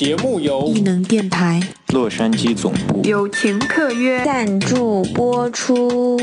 本节目由异能电台。洛杉矶总部。友情特约。赞助播出。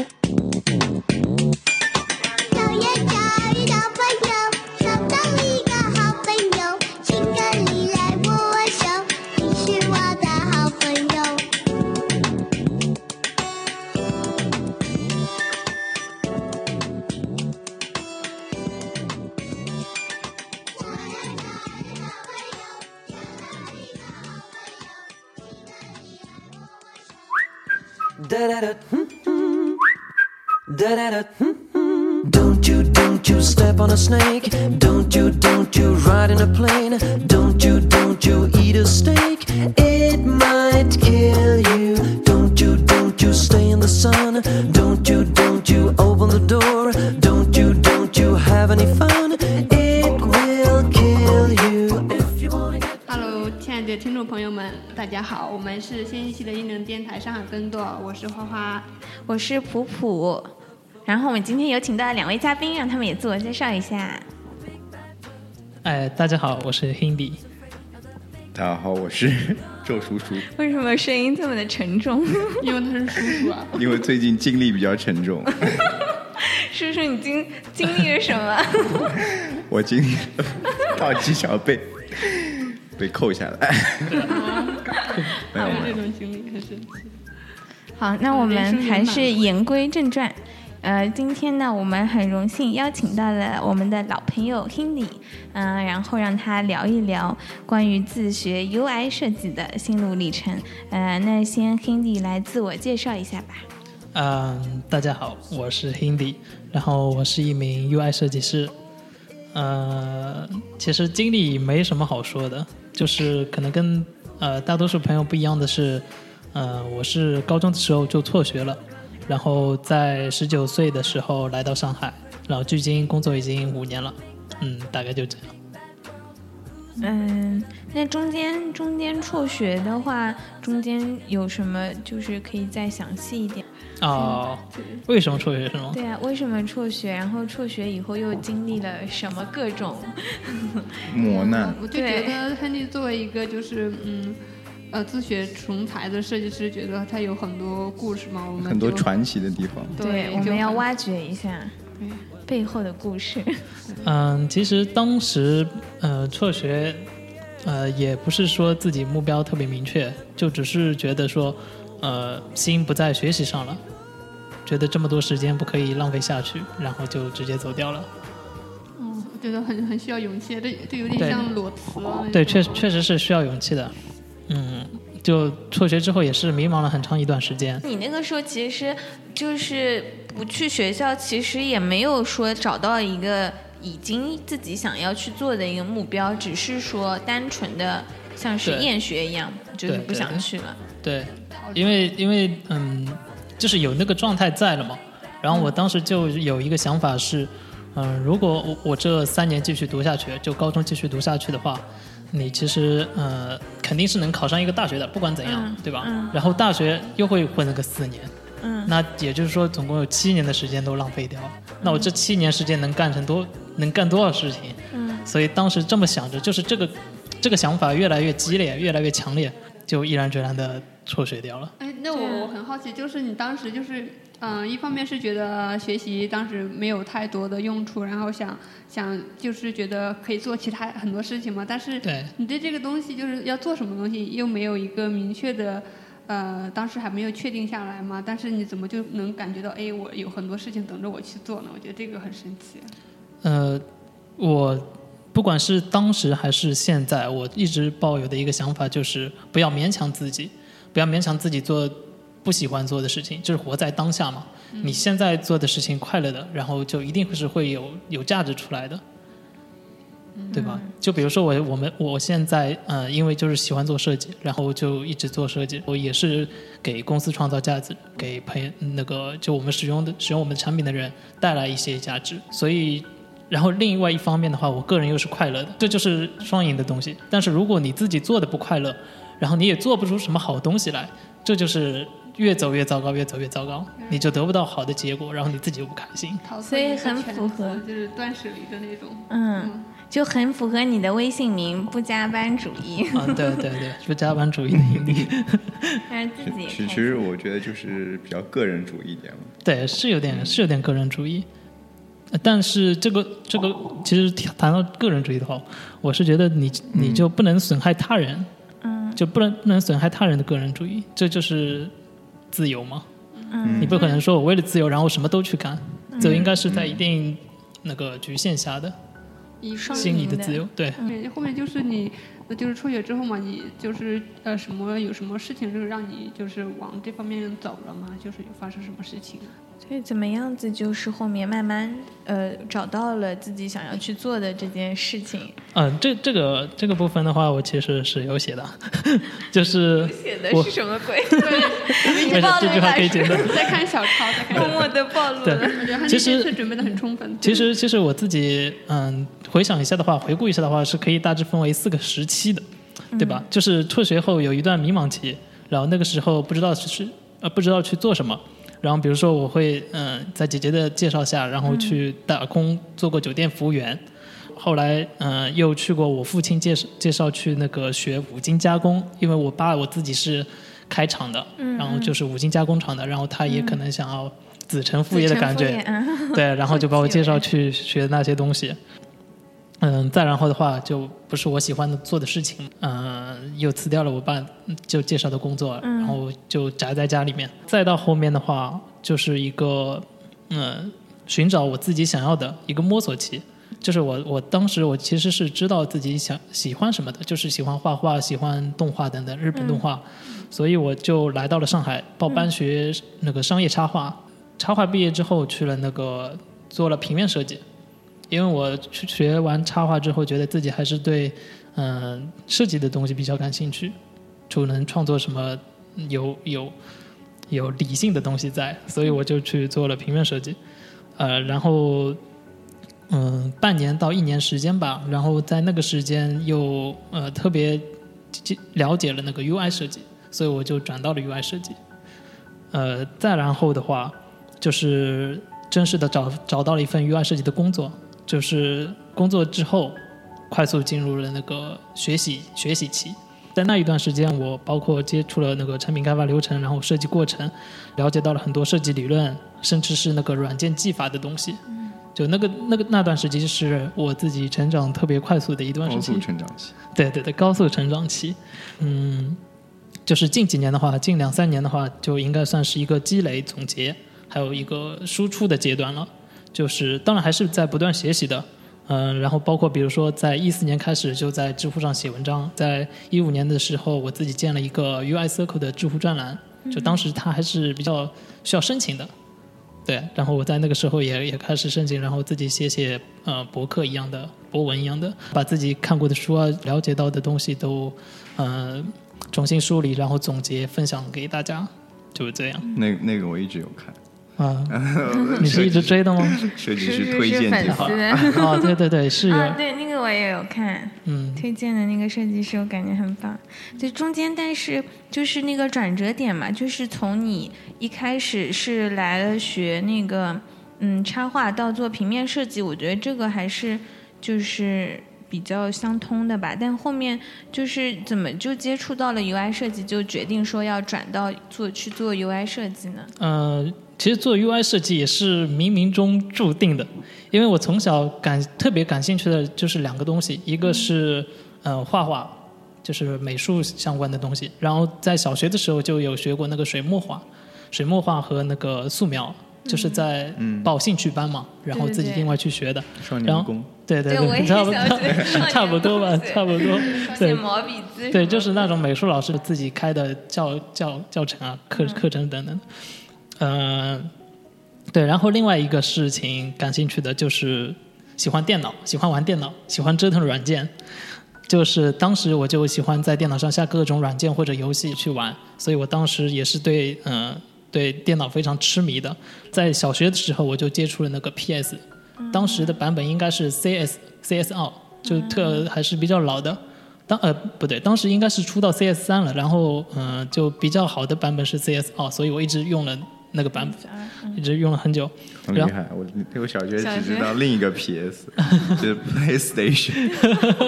是花花。我是普普，然后我们今天有请到两位嘉宾，让他们也自我介绍一下。哎，大家好，我是 Hindi。大家好，我是周叔叔。为什么声音这么的沉重？因为他是叔叔啊，因为最近经历比较沉重，叔叔，你经经历了什么？我经历了到绩效被被扣下来。没有有没有，这种经历很神奇。好，那我们还是言归正传。呃，今天呢，我们很荣幸邀请到了我们的老朋友 Hindi，嗯、然后让他聊一聊关于自学 UI 设计的心路历程。呃，那先 Hindi 来自我介绍一下吧。嗯，大家好，我是 Hindi，然后我是一名 UI 设计师。呃，其实经历没什么好说的，就是可能跟呃大多数朋友不一样的是，呃，我是高中的时候就辍学了，然后在十九岁的时候来到上海，然后距今工作已经五年了，嗯，大概就这样。嗯，那中间中间辍学的话，中间有什么就是可以再详细一点？哦，为什么辍学是吗？对啊，为什么辍学？然后辍学以后又经历了什么各种？磨难。我就觉得亨利作为一个就是嗯呃自学成才的设计师，觉得他有很多故事嘛，我们很多传奇的地方。对，我们要挖掘一下对背后的故事。嗯，其实当时呃辍学，呃也不是说自己目标特别明确，就只是觉得说，呃心不在学习上了，觉得这么多时间不可以浪费下去，然后就直接走掉了。嗯，我觉得很很需要勇气，这这有点像裸辞了。对，确确实是需要勇气的。嗯，就辍学之后也是迷茫了很长一段时间。你那个时候其实就是不去学校，其实也没有说找到一个已经自己想要去做的一个目标，只是说单纯的像是厌学一样，就是不想去了。对，因为因为嗯，就是有那个状态在了嘛。然后我当时就有一个想法是，嗯，如果我我这三年继续读下去，就高中继续读下去的话，你其实呃肯定是能考上一个大学的，不管怎样，嗯对吧？嗯然后大学又会混了个四年，嗯那也就是说总共有七年的时间都浪费掉了。那我这七年时间能干成多能干多少事情？嗯所以当时这么想着，就是这个这个想法越来越激烈，越来越强烈，就毅然决然的辍学掉了。哎，那我我很好奇，就是你当时就是，嗯、一方面是觉得学习当时没有太多的用处，然后想想就是觉得可以做其他很多事情嘛，但是对你对这个东西就是要做什么东西又没有一个明确的，呃，当时还没有确定下来嘛，但是你怎么就能感觉到，哎，我有很多事情等着我去做呢？我觉得这个很神奇。呃，我不管是当时还是现在，我一直抱有的一个想法就是不要勉强自己，不要勉强自己做不喜欢做的事情，就是活在当下嘛。你现在做的事情快乐的，然后就一定是会有有价值出来的，对吧？就比如说我我们我现在呃，因为就是喜欢做设计，然后就一直做设计，我也是给公司创造价值，给朋友那个就我们使用的使用我们产品的人带来一些价值，所以。然后另外一方面的话，我个人又是快乐的，这就是双赢的东西。但是如果你自己做的不快乐，然后你也做不出什么好东西来，这就是越走越糟糕，越走越糟糕，你就得不到好的结果，然后你自己又不开心。所以很符合就是断舍离的那种。嗯，就很符合你的微信名“不加班主义啊，对对对，不加班主义的引力，”，让自己其实我觉得就是比较个人主义一点嘛。对，是有点是有点个人主义。呃但是这个这个，其实谈到个人主义的话，我是觉得你你就不能损害他人，嗯就不能不能损害他人的个人主义，这就是自由吗。嗯你不可能说我为了自由，然后什么都去干，自由应该是在一定那个局限下的心理的的自由。对，后面就是你，呃就是辍学之后嘛，你就是呃什么有什么事情就是让你就是往这方面走了吗？就是有发生什么事情啊？所以怎么样子，就是后面慢慢呃找到了自己想要去做的这件事情。嗯，这这个这个部分的话，我其实是有写的，就是写的是什么鬼？没事你暴露这句话可以剪掉。在看小抄，在看默。默的暴露了。我觉得他那其实次准备的很充分。其实，其实我自己嗯回想一下的话，回顾一下的话，是可以大致分为四个时期的，对吧？就是辍学后有一段迷茫期，然后那个时候不知道是呃不知道去做什么，然后比如说我会嗯在姐姐的介绍下，然后去打工做过酒店服务员，后来嗯又去过我父亲介绍介绍去那个学五金加工，因为我爸我自己是开厂的，然后就是五金加工厂的，然后他也可能想要子承父业的感觉，嗯对，然后就把我介绍 去学那些东西。嗯，再然后的话就不是我喜欢的做的事情，嗯，又辞掉了我爸就介绍的工作，然后就宅在家里面。再到后面的话，就是一个嗯，寻找我自己想要的一个摸索期。就是我我当时我其实是知道自己想喜欢什么的，就是喜欢画画、喜欢动画等等日本动画，所以我就来到了上海报班学那个商业插画。插画毕业之后去了那个做了平面设计，因为我去学完插画之后，觉得自己还是对嗯、设计的东西比较感兴趣，就能创作什么有有有理性的东西在，所以我就去做了平面设计，呃，然后嗯半年到一年时间吧，然后在那个时间又呃特别了解了那个 UI 设计，所以我就转到了 UI 设计。呃，再然后的话，就是正式的找找到了一份 UI 设计的工作，就是工作之后，快速进入了那个学习学习期。在那一段时间，我包括接触了那个产品开发流程，然后设计过程，了解到了很多设计理论，甚至是那个软件技法的东西。就那个那个那段时期是我自己成长特别快速的一段时期高速。成长期，对对对，高速成长期，嗯，就是近几年的话，近两三年的话，就应该算是一个积累总结，还有一个输出的阶段了。就是当然还是在不断学习的，嗯、然后包括比如说在一四年开始就在知乎上写文章，在一五年的时候我自己建了一个 UI Circle 的知乎专栏，就当时它还是比较需要申请的。对，然后我在那个时候也也开始申请，然后自己写写呃博客一样的博文一样的，把自己看过的书啊、了解到的东西都呃重新梳理，然后总结分享给大家，就是这样那那个我一直有看。啊。你是一直追的吗？设计是师推是是粉荐计划，丝。哦，对对对，是，啊，对，那个我也有看，嗯，推荐的那个设计师，我感觉很棒。就中间，但是就是那个转折点嘛，就是从你一开始是来了学那个嗯插画到做平面设计，我觉得这个还是就是比较相通的吧。但后面就是怎么就接触到了 UI 设计，就决定说要转到做去做 UI 设计呢？呃，其实做 UI 设计也是冥冥中注定的，因为我从小感特别感兴趣的就是两个东西，一个是呃画画，就是美术相关的东西，然后在小学的时候就有学过那个水墨画，水墨画和那个素描，就是在嗯。报兴趣班嘛，然后自己另外去学的，少然后年宫，对对对差不想学少年 差不多吧，差不多，对。毛笔字对，就是那种美术老师自己开的教教教程啊、课课程等等。呃，对，然后另外一个事情感兴趣的就是喜欢电脑，喜欢玩电脑，喜欢折腾软件。就是当时我就喜欢在电脑上下各种软件或者游戏去玩，所以我当时也是对嗯、呃对电脑非常痴迷的。在小学的时候我就接触了那个 PS，当时的版本应该是 CS CS 二，就特还是比较老的。当呃不对，当时应该是出到 CS 三了，然后嗯、呃就比较好的版本是 CS 二，所以我一直用了那个版本，一直用了很久。很厉害。我我小学只知道另一个 PS，就是 PlayStation。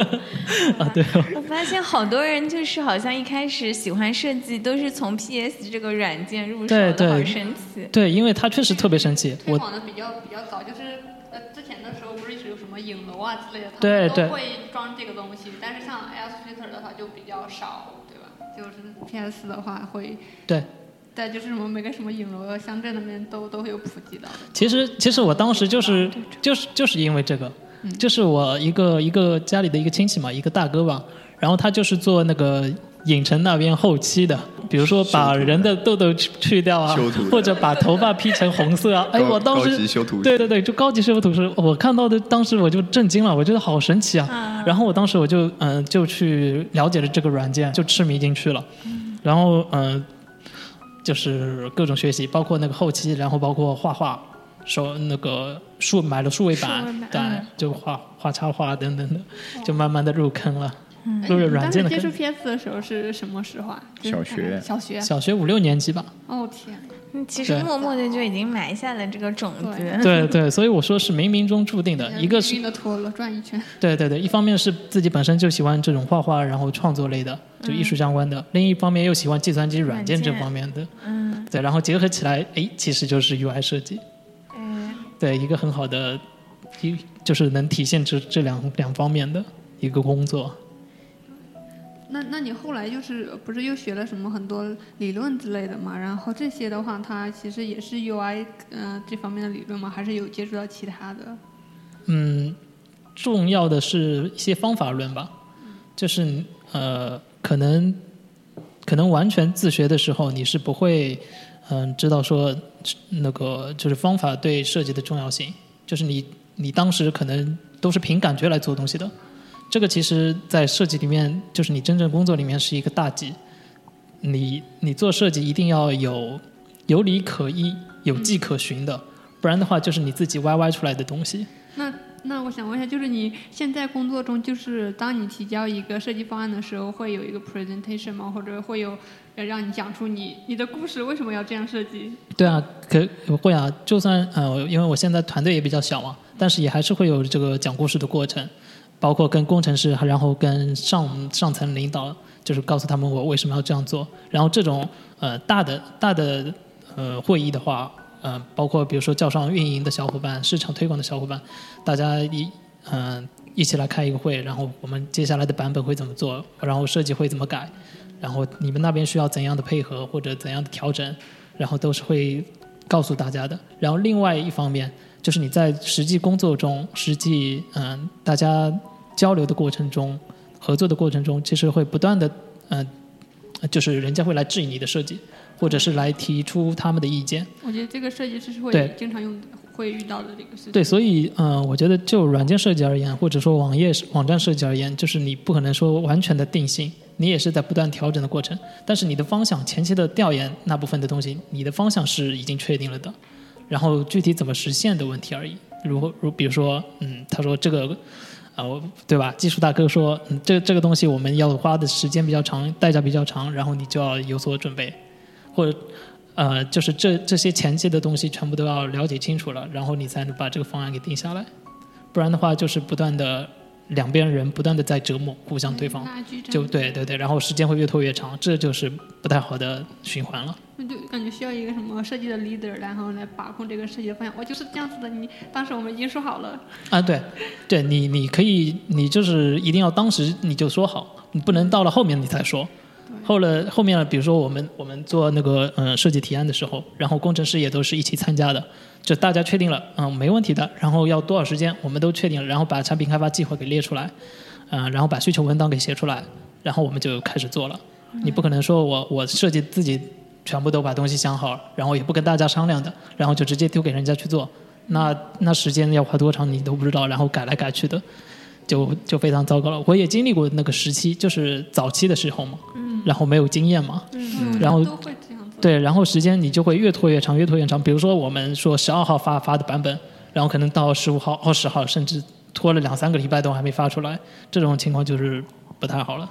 啊，对哦，我发现好多人就是好像一开始喜欢设计都是从 PS 这个软件入手的，对对好神奇。对，因为它确实特别神奇。推我广的比较比较早，就是呃之前的时候不是有什么影楼啊之类的，他对都会装这个东西，但是像 Illustrator 的话就比较少，对吧？就是 PS 的话会，对，在就是什么每个什么影楼啊、乡镇那边都都会有普及到的。其实其实我当时就是就是就是因为这个，就是我一个一个家里的一个亲戚嘛，一个大哥吧，然后他就是做那个影城那边后期的，比如说把人的痘痘去去掉啊 或者把头发披成红色啊，哎，我当时修图对对对，就高级修图师，我看到的当时我就震惊了，我觉得好神奇啊，然后我当时我就嗯、就去了解了这个软件，就痴迷进去了，然后嗯、就是各种学习，包括那个后期，然后包括画画，手那个数买了数位板，对，嗯就画画插画等等的，就慢慢的入坑了，嗯入了你当时接触软件的坑。PS 的时候是什么时候啊？小学小学。小学五六年级吧，哦天，嗯其实默默的就已经埋下了这个种子。对对，所以我说是冥冥中注定的，一个是命的陀螺转一圈。对对对，一方面是自己本身就喜欢这种画画，然后创作类的，就艺术相关的；另一方面又喜欢计算机软件这方面的。嗯，对，然后结合起来，哎，其实就是 UI 设计，嗯，对，一个很好的，一就是能体现这这两两方面的一个工作。那那你后来就是不是又学了什么很多理论之类的嘛？然后这些的话，它其实也是 UI 呃这方面的理论吗？还是有接触到其他的？嗯，重要的是一些方法论吧，就是呃，可能可能完全自学的时候，你是不会嗯、知道说那个就是方法对设计的重要性，就是你你当时可能都是凭感觉来做东西的，这个其实在设计里面，就是你真正工作里面是一个大忌。你你做设计一定要有有理可依、有迹可循的，不然的话就是你自己歪歪出来的东西。那那我想问一下，就是你现在工作中，就是当你提交一个设计方案的时候，会有一个 presentation 吗？或者会有呃让你讲出你你的故事为什么要这样设计？对啊，可会啊，就算呃，因为我现在团队也比较小嘛，但是也还是会有这个讲故事的过程，包括跟工程师，然后跟上上层领导，就是告诉他们我为什么要这样做。然后这种呃大的大的呃会议的话，呃，包括比如说叫上运营的小伙伴、市场推广的小伙伴，大家一嗯、一起来开一个会，然后我们接下来的版本会怎么做，然后设计会怎么改，然后你们那边需要怎样的配合或者怎样的调整，然后都是会告诉大家的。然后另外一方面，就是你在实际工作中、实际嗯、大家交流的过程中、合作的过程中，其实会不断的嗯、就是人家会来质疑你的设计，或者是来提出他们的意见。我觉得这个设计师是会经常用会遇到的这个事情。对，所以嗯、呃我觉得就软件设计而言，或者说网页网站设计而言，就是你不可能说完全的定性，你也是在不断调整的过程。但是你的方向，前期的调研那部分的东西，你的方向是已经确定了的，然后具体怎么实现的问题而已。如果如比如说，嗯，他说这个。呃，对吧？技术大哥说，嗯，这这个东西我们要花的时间比较长，代价比较长，然后你就要有所准备，或者呃，就是这这些前期的东西全部都要了解清楚了，然后你才能把这个方案给定下来。不然的话，就是不断的两边人不断的在折磨互相对方，就对对对，然后时间会越拖越长，这就是不太好的循环了。那就感觉需要一个什么设计的 leader，然后来把控这个设计的方向。我就是这样子的，你当时我们已经说好了，啊，对，对你你可以，你就是一定要当时你就说好，你不能到了后面你才说。后了后面了，比如说我们我们做那个嗯、呃设计提案的时候，然后工程师也都是一起参加的，就大家确定了，嗯没问题的，然后要多少时间我们都确定了，然后把产品开发计划给列出来，嗯、然后把需求文档给写出来，然后我们就开始做了。你不可能说我我设计自己全部都把东西想好，然后也不跟大家商量的，然后就直接丢给人家去做，那那时间要花多长你都不知道，然后改来改去的，就就非常糟糕了。我也经历过那个时期，就是早期的时候嘛，嗯然后没有经验嘛，嗯，然后。对，然后时间你就会越拖越长，越拖越长。比如说我们说十二号发发的版本，然后可能到十五号、二十号，甚至拖了两三个礼拜都还没发出来，这种情况就是不太好了。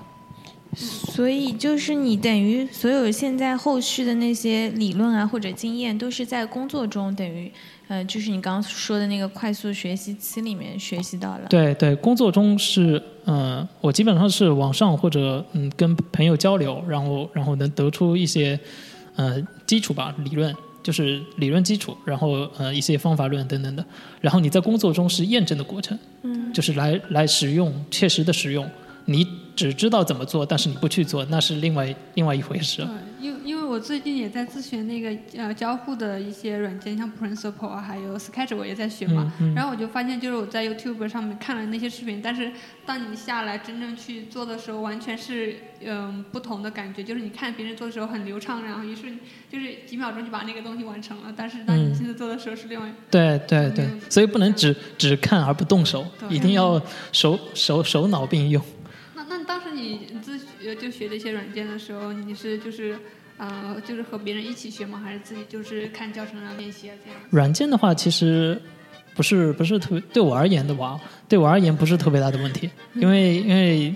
所以就是你等于所有现在后续的那些理论啊或者经验，都是在工作中等于，呃，就是你刚刚说的那个快速学习期里面学习到了。对对，工作中是，嗯、我基本上是网上或者嗯跟朋友交流，然后然后能得出一些，呃基础吧，理论就是理论基础，然后呃一些方法论等等的，然后你在工作中是验证的过程，嗯，就是来来使用，切实的使用。你只知道怎么做，但是你不去做，那是另外另外一回事。对，因因为我最近也在自学那个呃交互的一些软件，像 Principle 啊，还有 Sketch，我也在学嘛。嗯嗯然后我就发现，就是我在 YouTube 上面看了那些视频，但是当你下来真正去做的时候，完全是嗯、不同的感觉。就是你看别人做的时候很流畅，然后一瞬就是几秒钟就把那个东西完成了，但是当你嗯亲自做的时候是另外。对对对嗯，所以不能只只看而不动手，一定要手手手脑并用。当时你自学就学这些软件的时候，你是就是呃就是和别人一起学吗？还是自己就是看教程啊练习啊这样？软件的话，其实不是不是特别对我而言的话，对我而言不是特别大的问题，因为因为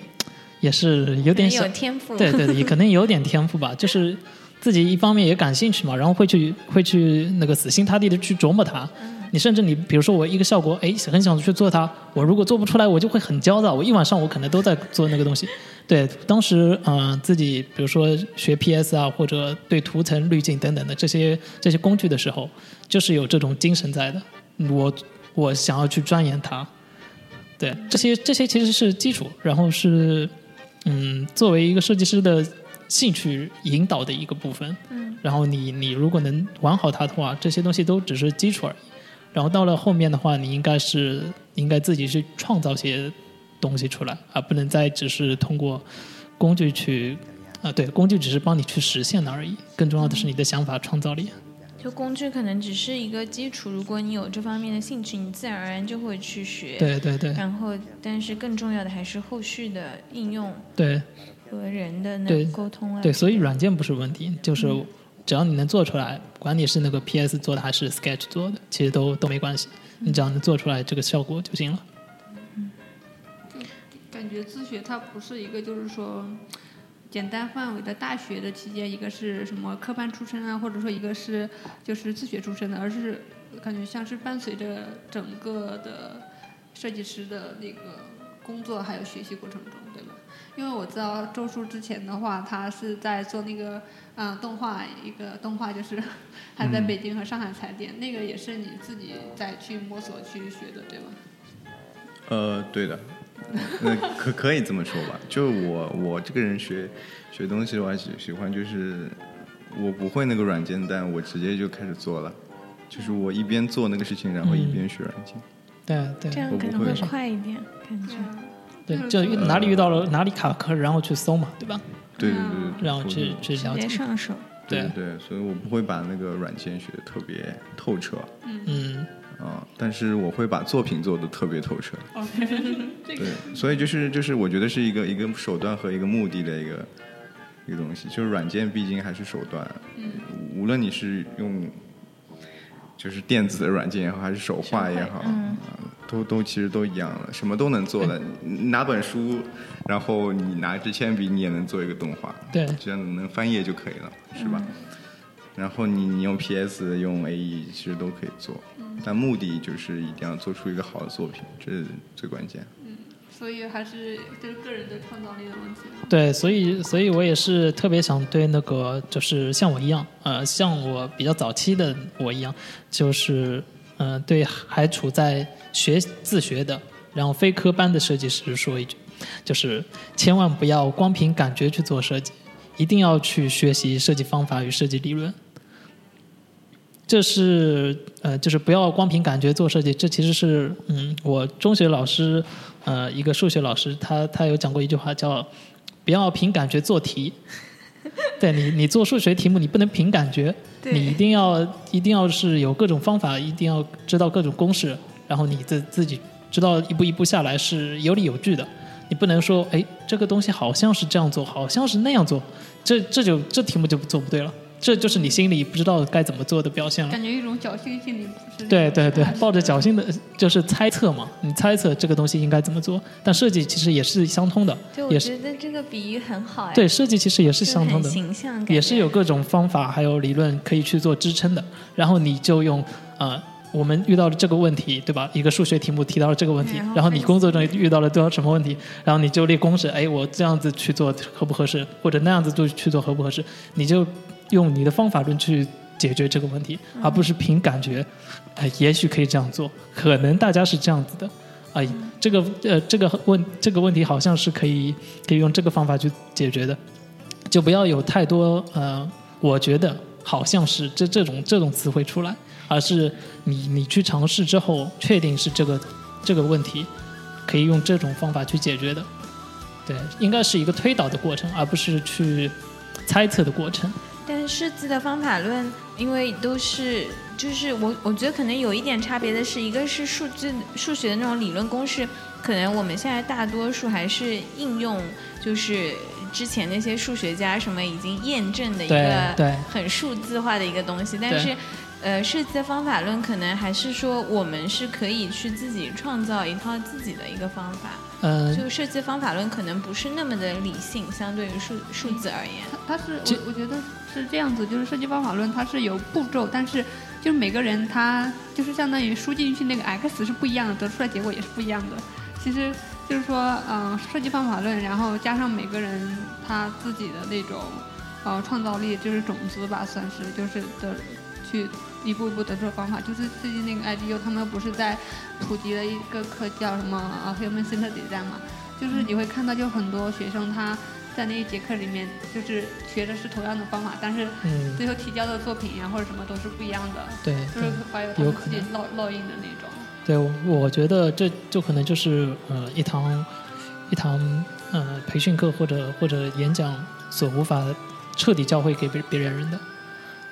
也是有点小有，天赋。对对对，也可能有点天赋吧，就是自己一方面也感兴趣嘛，然后会去会去那个死心塌地的去琢磨它。你甚至你比如说我一个效果，哎，很想去做它，我如果做不出来，我就会很焦躁，我一晚上我可能都在做那个东西。对，当时嗯、呃自己比如说学 PS 啊，或者对图层、滤镜等等的这些这些工具的时候，就是有这种精神在的。我我想要去钻研它，对，这些这些其实是基础，然后是嗯，作为一个设计师的兴趣引导的一个部分。嗯，然后你你如果能玩好它的话，这些东西都只是基础而已。然后到了后面的话，你应该是应该自己去创造些东西出来，而不能再只是通过工具去啊，对，工具只是帮你去实现的而已。更重要的是你的想法创造力。就工具可能只是一个基础，如果你有这方面的兴趣，你自然而然就会去学。。对对对然后，但是更重要的还是后续的应用对和人的那个沟通啊。对，所以软件不是问题，就是只要你能做出来，管你是那个 PS 做的还是 Sketch 做的，其实都都没关系，你只要能做出来这个效果就行了。感觉自学它不是一个就是说简单范围的大学的期间，一个是什么科班出身啊，或者说一个是就是自学出身的，而是感觉像是伴随着整个的设计师的那个工作还有学习过程中，因为我知道周叔之前的话，他是在做那个嗯、呃动画，一个动画就是 还在北京和上海踩点，那个也是你自己在去摸索去学的，对吗？呃，对的，那可 可以这么说吧。就我我这个人学学东西的话，喜喜欢就是我不会那个软件，但我直接就开始做了。就是我一边做那个事情，然后一边学软件。对对这样可能会快一点，感觉。对，就遇哪里遇到了哪里卡壳，然后去搜嘛，对吧？对对对对，然后去去了解。上手。对。对对，所以我不会把那个软件学的特别透彻。嗯，啊，但是我会把作品做的特别透彻。OK，对，所以就是就是我觉得是一个一个手段和一个目的的一个一个东西，就是软件毕竟还是手段，嗯。无论你是用就是电子的软件也好，还是手画也好，嗯啊都都其实都一样了，什么都能做的。你拿本书，然后你拿支铅笔，你也能做一个动画，对只要能翻页就可以了，是吧？然后你你用 PS 用 AE 其实都可以做，但目的就是一定要做出一个好的作品，这是最关键。所以还是就是个人的创造力的问题。对，所以所以我也是特别想对那个就是像我一样，呃，像我比较早期的我一样，就是呃，对还处在学自学的，然后非科班的设计师说一句，就是千万不要光凭感觉去做设计，一定要去学习设计方法与设计理论。这是呃，就是不要光凭感觉做设计。这其实是嗯，我中学老师呃一个数学老师，他他有讲过一句话叫“不要凭感觉做题”。对你，你做数学题目，你不能凭感觉，你一定要一定要是有各种方法，一定要知道各种公式，然后你自自己知道一步一步下来是有理有据的。你不能说，哎，这个东西好像是这样做，好像是那样做，这这就这题目就做不对了。这就是你心里不知道该怎么做的表现了。感觉一种侥幸心理，不是？对对对，抱着侥幸的，就是猜测嘛，你猜测这个东西应该怎么做，但设计其实也是相通的，对，我也是觉得这个比喻很好哎。对设计其实也是相通的，形象，也是有各种方法还有理论可以去做支撑的。然后你就用呃，我们遇到了这个问题，对吧？一个数学题目提到了这个问题然后，然后你工作中遇到了多少什么问题，然后你就列公式，哎，我这样子去做合不合适，或者那样子做去做合不合适，你就用你的方法论去解决这个问题，嗯而不是凭感觉，哎，也许可以这样做，可能大家是这样子的。哎，这个呃，这个问这个问题好像是可以可以用这个方法去解决的，就不要有太多呃，我觉得好像是这这种这种词汇出来，而是你你去尝试之后，确定是这个这个问题可以用这种方法去解决的。对，应该是一个推导的过程，而不是去猜测的过程。但是设计的方法论，因为都是就是我我觉得可能有一点差别的是，一个是数字数学的那种理论公式，可能我们现在大多数还是应用就是之前那些数学家什么已经验证的一个对很数字化的一个东西，但是。呃，设计的方法论可能还是说我们是可以去自己创造一套自己的一个方法，呃、就设计方法论可能不是那么的理性，相对于数数字而言。它它是我我觉得是这样子，就是设计方法论它是有步骤，但是就是每个人他就是相当于输进去那个 x 是不一样的，得出来结果也是不一样的。其实就是说，嗯、设计方法论，然后加上每个人他自己的那种呃创造力，就是种子吧，算是就是的去一步一步得出的方法。就是最近那个 IDU 他们不是在普及了一个课叫什么呃 Human Centered Design 嘛，就是你会看到就很多学生他在那一节课里面就是学的是同样的方法，但是嗯，最后提交的作品呀或者什么都是不一样的，对就是对怀有他们自己烙烙印的那种。对，我我觉得这就可能就是呃一堂一堂呃培训课或者或者演讲所无法彻底教会给别别人的，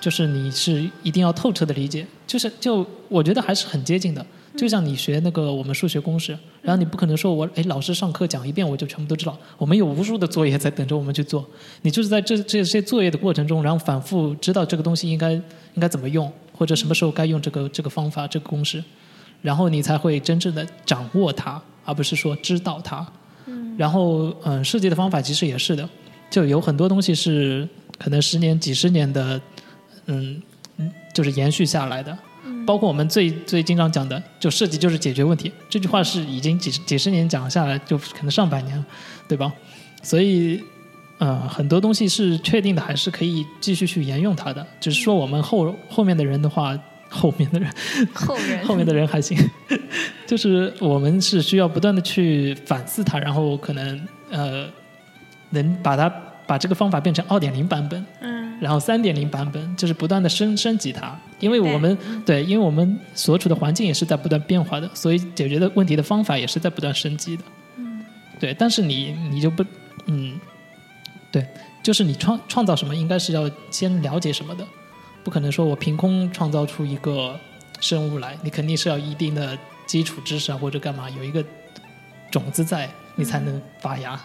就是你是一定要透彻的理解，就是就我觉得还是很接近的。就像你学那个我们数学公式，然后你不可能说我哎老师上课讲一遍我就全部都知道，我们有无数的作业在等着我们去做。你就是在这这些作业的过程中，然后反复知道这个东西应该应该怎么用，或者什么时候该用这个这个方法这个公式。然后你才会真正的掌握它，而不是说知道它。嗯。然后，嗯，设计的方法其实也是的，就有很多东西是可能十年、几十年的，嗯，嗯就是延续下来的。包括我们最最经常讲的，就设计就是解决问题，这句话是已经几十几十年讲下来，就可能上百年了，对吧？所以，呃，很多东西是确定的，还是可以继续去沿用它的。只是说我们后后面的人的话，后面的人后人 后面的人还行，就是我们是需要不断的去反思它，然后可能呃能把它把这个方法变成二点零版本，嗯，然后三点零版本，就是不断的升升级它，因为我们对，因为我们所处的环境也是在不断变化的，所以解决的问题的方法也是在不断升级的。嗯，对，但是你你就不嗯，对，就是你创创造什么，应该是要先了解什么的，不可能说我凭空创造出一个生物来，你肯定是要一定的基础知识啊或者干嘛，有一个种子在，你才能发芽。对，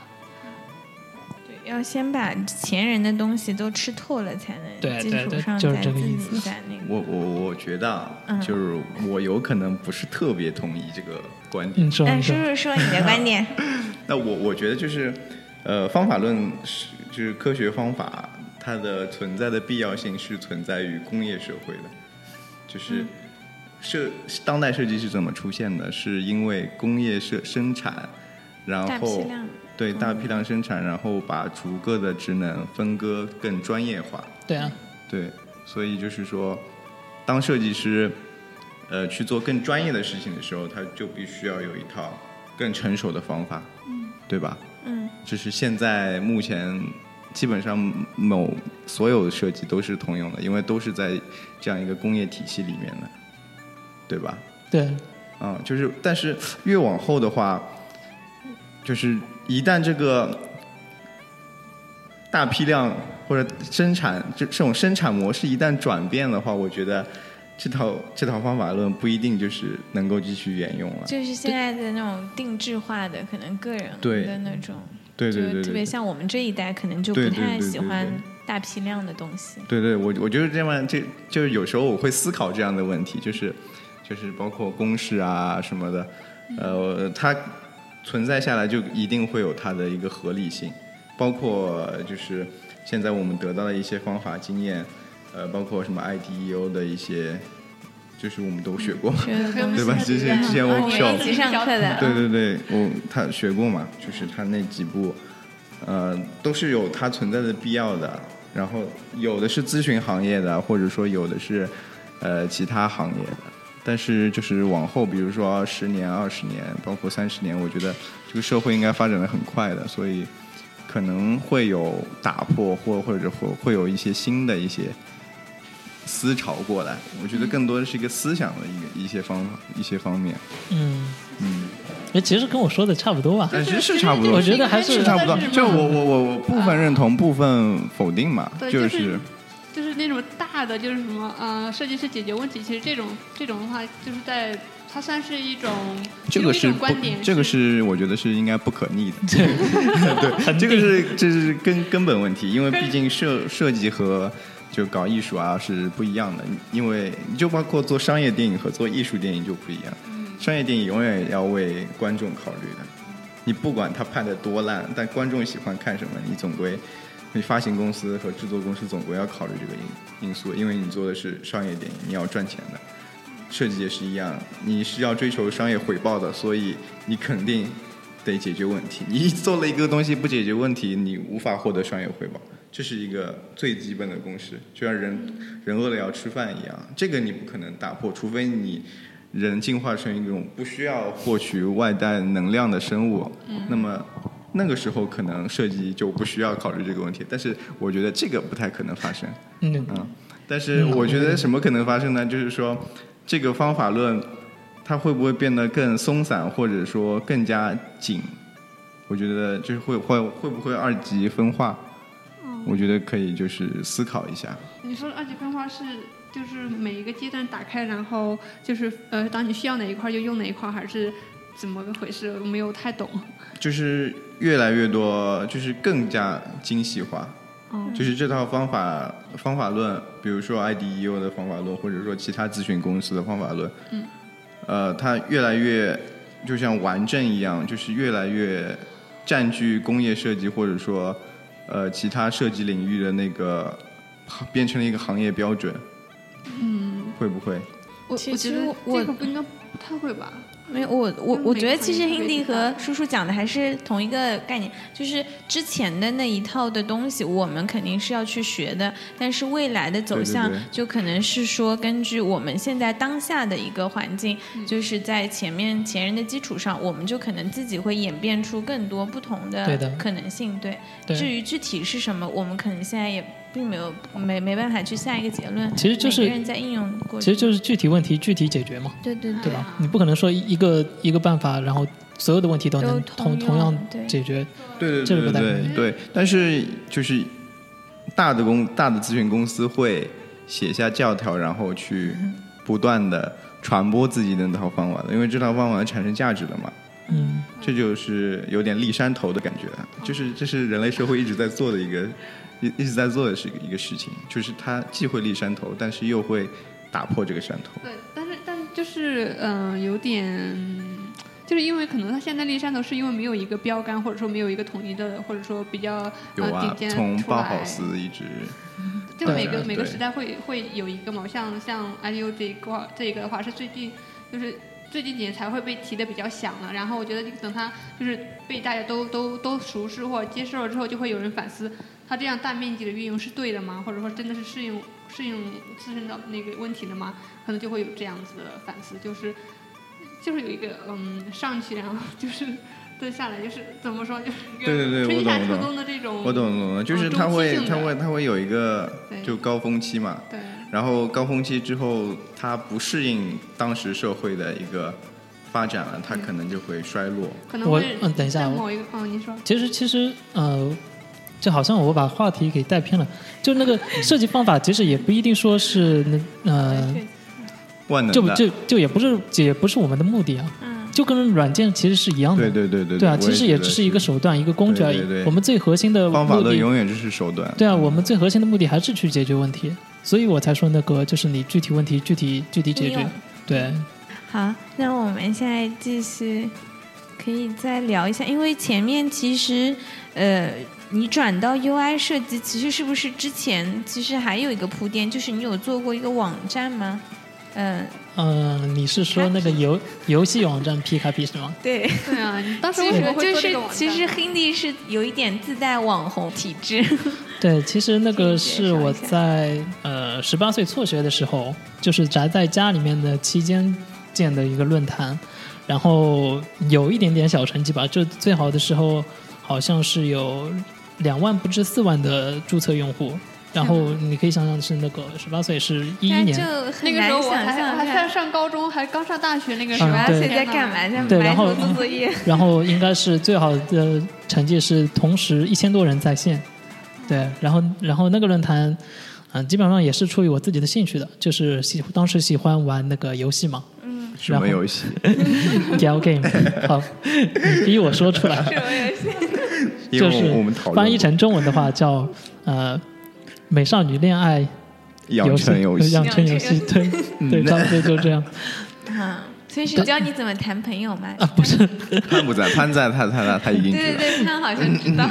要先把前人的东西都吃透了，才能基对对对础上就是再自己这个意思那个。我我我觉得啊，嗯就是我有可能不是特别同意这个观点。你说哎，你说叔，叔说你的观点。那我我觉得就是，呃，方法论是就是科学方法，它的存在的必要性是存在于工业社会的，就是设当代设计是怎么出现的？是因为工业设生产，然大批后量对大批量生产，然后把逐个的职能分割更专业化。对啊，对，所以就是说，当设计师呃去做更专业的事情的时候，他就必须要有一套更成熟的方法，嗯，对吧？嗯，就是现在目前基本上某所有的设计都是通用的，因为都是在这样一个工业体系里面的，对吧？对，嗯、就是但是越往后的话，就是一旦这个大批量或者生产这这种生产模式一旦转变的话，我觉得这套这套方法论不一定就是能够继续沿用了。就是现在的那种定制化的，可能个人对的那种，对对对就特别，像我们这一代，可能就不太喜欢大批量的东西。对对，我我觉得这样，这就是有时候我会思考这样的问题，就是就是包括公式啊什么的，呃，它存在下来就一定会有它的一个合理性，包括就是现在我们得到的一些方法经验，呃，包括什么 IDEO 的一些，就是我们都学过，对吧？之前之前我们 workshop 一起上课的，对对对，我他学过嘛，就是他那几步，呃，都是有它存在的必要的。然后有的是咨询行业的，或者说有的是呃其他行业的。但是就是往后，比如说十年、二十年，包括三十年，我觉得这个社会应该发展的很快的，所以可能会有打破，或或者会会有一些新的一些思潮过来。我觉得更多的是一个思想的一个一些方法一些方面。嗯，嗯。哎，其实跟我说的差不多吧。但其实是差不多，我觉得还是是差不多。就我我我我部分认同，部分否定嘛，就是就是那种大的，就是什么呃，设计师解决问题。其实这种这种的话，就是在它算是一种一这个是观点，这个是我觉得是应该不可逆的。对 对，这个是这是根根本问题，因为毕竟 设设计和就搞艺术啊是不一样的，因为就包括做商业电影和做艺术电影就不一样。商业电影永远要为观众考虑的，你不管他拍的多烂，但观众喜欢看什么，你总归，你发行公司和制作公司总归要考虑这个因因素，因为你做的是商业电影，你要赚钱的。设计也是一样，你是要追求商业回报的，所以你肯定得解决问题。你做了一个东西不解决问题，你无法获得商业回报，这是一个最基本的公式，就像人人饿了要吃饭一样，这个你不可能打破，除非你。人进化成一种不需要获取外在能量的生物，那么那个时候可能设计就不需要考虑这个问题。但是我觉得这个不太可能发生。嗯嗯，但是我觉得什么可能发生呢？就是说这个方法论它会不会变得更松散，或者说更加紧？我觉得就是会会会不会二级分化？我觉得可以就是思考一下。你说二级分化是就是每一个阶段打开，然后就是呃，当你需要哪一块就用哪一块，还是怎么个回事？我没有太懂。就是越来越多，就是更加精细化。哦就是这套方法方法论，比如说 IDEO 的方法论，或者说其他咨询公司的方法论，嗯，呃，它越来越就像丸阵一样，就是越来越占据工业设计或者说呃其他设计领域的那个，变成了一个行业标准。嗯，会不会？我其实我觉得我这个不应该不太会吧？没有，我我我觉得其实 Hindi 和叔叔讲的还是同一个概念，就是之前的那一套的东西，我们肯定是要去学的，但是未来的走向就可能是说，根据我们现在当下的一个环境，嗯。就是在前面前人的基础上，我们就可能自己会演变出更多不同的的可能性。对，对。至于具体是什么，我们可能现在也并没有没没办法去下一个结论。其实就是每个人在应用过程，其实就是具体问题具体解决嘛，对对对吧？你不可能说一个一个办法，然后所有的问题都能都同同样解决。对对这个对对对对，但是就是大的公大的咨询公司会写下教条，然后去不断的传播自己的那套方法的，因为这套方法产生价值了嘛。嗯，这就是有点立山头的感觉，就是这是人类社会一直在做的一个一一直在做的是一个事情，就是它既会立山头，但是又会打破这个山头。对，但是但就是嗯、呃有点，就是因为可能他现在立山头是因为没有一个标杆，或者说没有一个统一的，或者说比较有啊呃顶，尖从包豪斯一直 就每个每个时代会会有一个嘛，像像 IDU 这一块这一个的话是最近就是最近几年才会被提的比较响了。然后我觉得等它就是被大家都都都熟识或者接受了之后，就会有人反思，它这样大面积的运用是对的吗？或者说真的是适应适应自身的那个问题的吗？可能就会有这样子的反思，就是就是有一个嗯上去，然后就是。再下来就是怎么说，就是一个对对对我春夏秋懂我懂冬的这种，我懂懂了，就是嗯它会它会它会有一个就高峰期嘛，对，然后高峰期之后，它不适应当时社会的一个发展了，它可能就会衰落。可能会嗯等一下某一个，嗯，你说，其实其实呃，就好像我把话题给带偏了，就那个设计方法其实也不一定说是那呃，万能的，就就就也不是也不是我们的目的啊。嗯就跟软件其实是一样的。对对对对对啊，其实也只是一个手段，一个工具而已。对对对我们最核心的方法目的，论永远就是手段。对啊，我们最核心的目的还是去解决问题，所以我才说那个就是你具体问题具体具体解决。对，好，那我们现在继续，可以再聊一下，因为前面其实，呃，你转到 UI 设计，其实是不是之前其实还有一个铺垫，就是你有做过一个网站吗？嗯、嗯、你是说那个游游戏网站 P 卡 P 是吗？对，对啊，你当时其为什么就是其实 Hindi 是有一点自带网红体质，对，其实那个是我在呃十八岁辍学的时候，就是宅在家里面的期间建的一个论坛，然后有一点点小成绩吧，就最好的时候好像是有两万不至四万的注册用户。然后你可以想象是那个十八岁是一一年，那个时候我还我还在上高中，还刚上大学那个十八岁在干嘛？在埋对然后头做作业。然后应该是最好的成绩是同时一千多人在线，对，然后然后那个论坛，嗯、基本上也是出于我自己的兴趣的，就是喜当时喜欢玩那个游戏嘛什么游戏？gal game，好，你 逼我说出来，因为就是翻译成中文的话叫呃美少女恋爱养成游戏，养成游戏，对对，差不多就这样啊，所以是对教你怎么谈朋友吗？啊，不是。潘不在，潘在，他他他他已经知道。对对对，潘好像知道。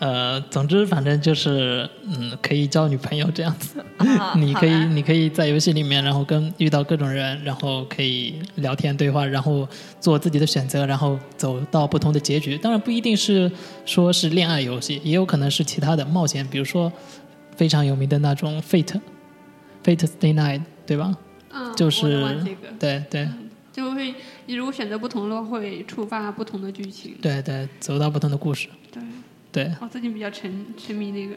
呃，总之反正就是，嗯，可以交女朋友这样子。啊 你可以，你可以在游戏里面，然后跟遇到各种人，然后可以聊天对话，然后做自己的选择，然后走到不同的结局。当然不一定是说是恋爱游戏，也有可能是其他的冒险，比如说非常有名的那种 Fate，Fate Stay Night，对吧？嗯，就是个，对对就会你如果选择不同的话，会触发不同的剧情。对对，走到不同的故事。对，对，我最近比较沉沉迷那个。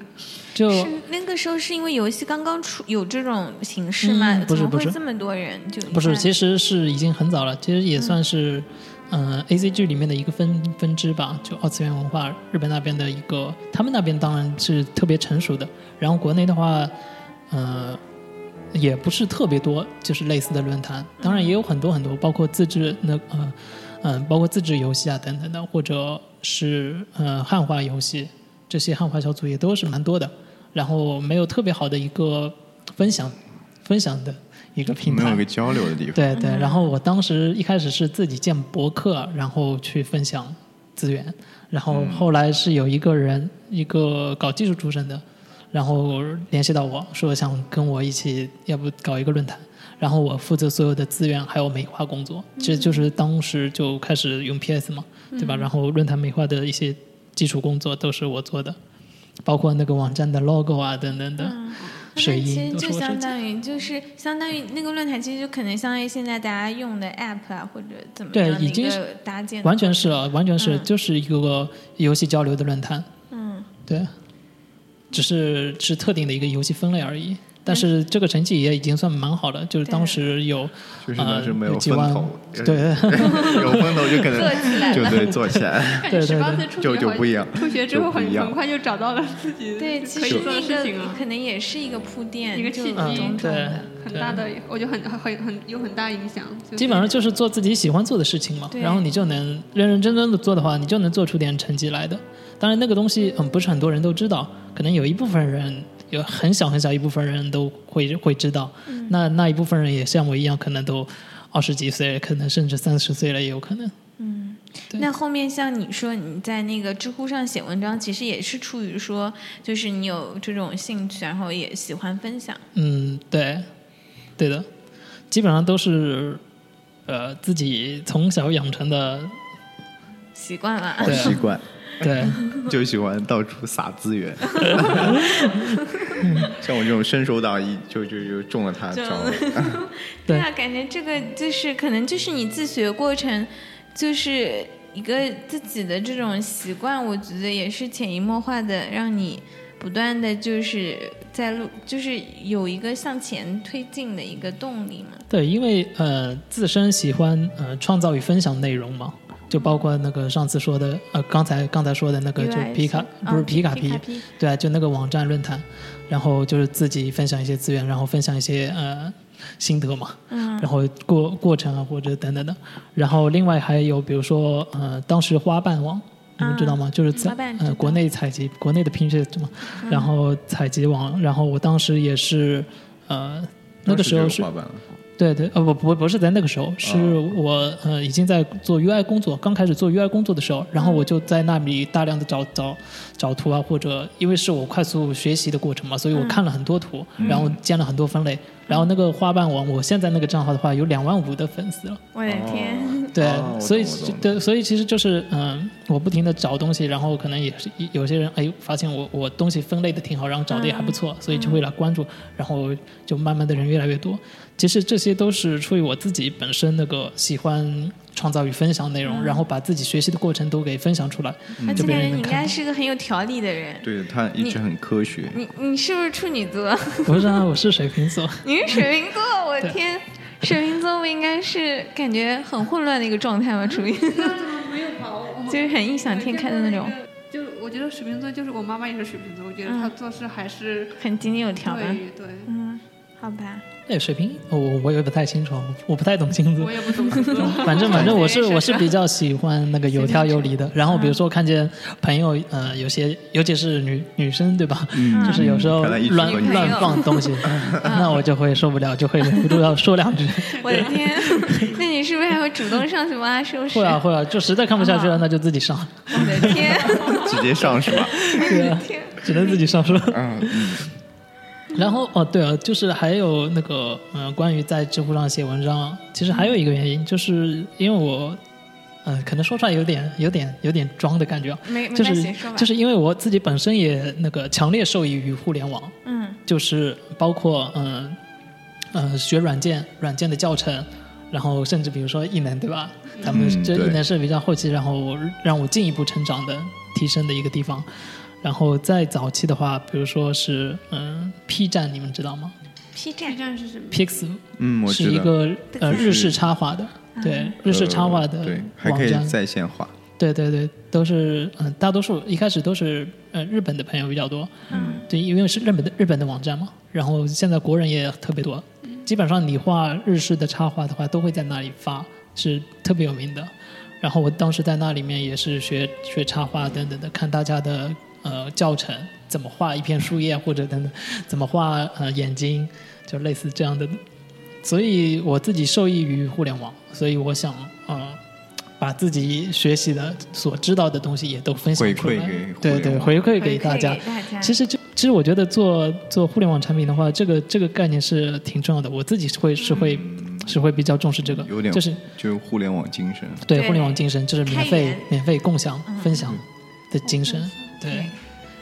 就是那个时候是因为游戏刚刚出有这种形式嘛？嗯不是不是怎么会这么多人就不是，其实是已经很早了，其实也算是，嗯、A C G 里面的一个分分支吧，就二次元文化日本那边的一个，他们那边当然是特别成熟的，然后国内的话，呃，也不是特别多，就是类似的论坛，当然也有很多很多，包括自制那呃嗯、包括自制游戏啊等等的，或者是嗯汉化游戏，这些汉化小组也都是蛮多的，然后没有特别好的一个分享分享的一个平台没有一个。交流的地方。对对，然后我当时一开始是自己建博客，然后去分享资源，然后后来是有一个人，一个搞技术出身的，然后联系到我说想跟我一起，要不搞一个论坛，然后我负责所有的资源还有美化工作，其实就是当时就开始用 PS 嘛，对吧？然后论坛美化的一些基础工作都是我做的，包括那个网站的 logo 啊等等的。水那其印实就。相当于就是相当于那个论坛，其实就可能相当于现在大家用的 app 啊，或者怎么对样的一已经是个搭建完全是啊，完全是、嗯就是一个游戏交流的论坛，嗯，对，只是是特定的一个游戏分类而已。但是这个成绩也已经算蛮好的，就是当时有就是当时没有呃有几万风投，对 有风头就可能就对做起来。对对十八对就岁出学好就不一样出学之后很很快就找到了自己对，其实以做的那个事情。可能也是一个铺垫，一个契机对。很大的，我觉得很很很有很大影响。基本上就是做自己喜欢做的事情嘛，然后你就能认认真真的做的话，你就能做出点成绩来的。当然，那个东西嗯不是很多人都知道，可能有一部分人，有很小很小一部分人都会会知道。那那一部分人也像我一样，可能都二十几岁，可能甚至三十岁了也有可能。嗯那后面像你说你在那个知乎上写文章，其实也是出于说，就是你有这种兴趣，然后也喜欢分享。嗯，对，对的，基本上都是呃自己从小养成的，习惯了，习惯，对。就喜欢到处撒资源。像我这种伸手党，一就就就中了他的招。对啊，感觉这个就是可能就是你自学过程，就是一个自己的这种习惯，我觉得也是潜移默化的让你不断的就是在路，就是有一个向前推进的一个动力嘛。对，因为呃自身喜欢呃创造与分享内容嘛，就包括那个上次说的呃刚才刚才说的那个就皮卡不是哦皮卡皮对啊，就那个网站论坛，然后就是自己分享一些资源，然后分享一些呃心得嘛，嗯然后过过程啊或者等等的，然后另外还有比如说呃，当时花瓣网。你们知道吗？就是在呃国内采集国内的拼写嘛，然后采集网，然后我当时也是呃那个时候是对对，呃不不不是在那个时候，是我呃已经在做 UI 工作，刚开始做 UI 工作的时候，然后我就在那里大量的找找找图啊，或者因为是我快速学习的过程嘛，所以我看了很多图，然后建了很多分类，然后那个花瓣网，我现在那个账号的话有两万五的粉丝了。我的天，对，哦所以对，所以其实就是嗯，我不停的找东西，然后可能也是有些人哎发现我我东西分类的挺好，然后找的也还不错，所以就会来关注，然后就慢慢的人越来越多。其实这些都是出于我自己本身那个喜欢创造与分享内容，然后把自己学习的过程都给分享出来，而且就别感觉你应该。是个很有条理的人。对他一直很科学。你你是不是处女座？不是啊，我是水瓶座。你是水瓶座，我天，水瓶座不应该是感觉很混乱的一个状态吗？处于那怎么没有把握？就是很异想天开的那种，就我觉得水瓶座就是我妈妈也是水瓶座，我觉得她做事还是很井井有条的。对对，嗯，好吧，哎，水瓶，我我也不太清楚，我不太懂星座我。也不懂星座。反正反正我是我是比较喜欢那个有条有理的。然后比如说看见朋友呃有些尤其是女女生对吧，嗯就是有时候乱乱放东西，那我就会受不了，就会忍不住要说两句。我的天，那你是不是还会主动上去帮他收拾？会啊会啊，就实在看不下去了，那就自己上。我的天，直接上是吧？对啊，只能自己上是吧？嗯嗯，然后哦，对啊，就是还有那个嗯、呃关于在知乎上写文章，其实还有一个原因，就是因为我，嗯，可能说出来有点有点有点装的感觉啊，没没就是。就是因为我自己本身也那个强烈受益于互联网，嗯就是包括嗯呃学软件软件的教程，然后甚至比如说艺能对吧？咱们这嗯对艺能是比较后期，然后让我进一步成长的提升的一个地方。然后在早期的话，比如说是嗯 P 站，你们知道吗，P 这站站是什么？？Pix 嗯，是。一个呃日式插画的，对日式插画的呃对，还可以网站。在线画。对对对，都是嗯、大多数一开始都是呃日本的朋友比较多，嗯，对，因为是日本的日本的网站嘛，然后现在国人也特别多，基本上你画日式的插画的话，都会在那里发，是特别有名的。然后我当时在那里面也是学学插画等等的，看大家的呃教程，怎么画一片树叶或者等等，怎么画呃眼睛，就类似这样的。所以我自己受益于互联网，所以我想呃把自己学习的所知道的东西也都分享出来，回馈给对对，回馈给大家。大家其实就其实我觉得做做互联网产品的话，这个这个概念是挺重要的。我自己是会是会、是会比较重视这个，有点就是就是互联网精神。对对互联网精神，就是免费免费共享、分享的精神。对。对，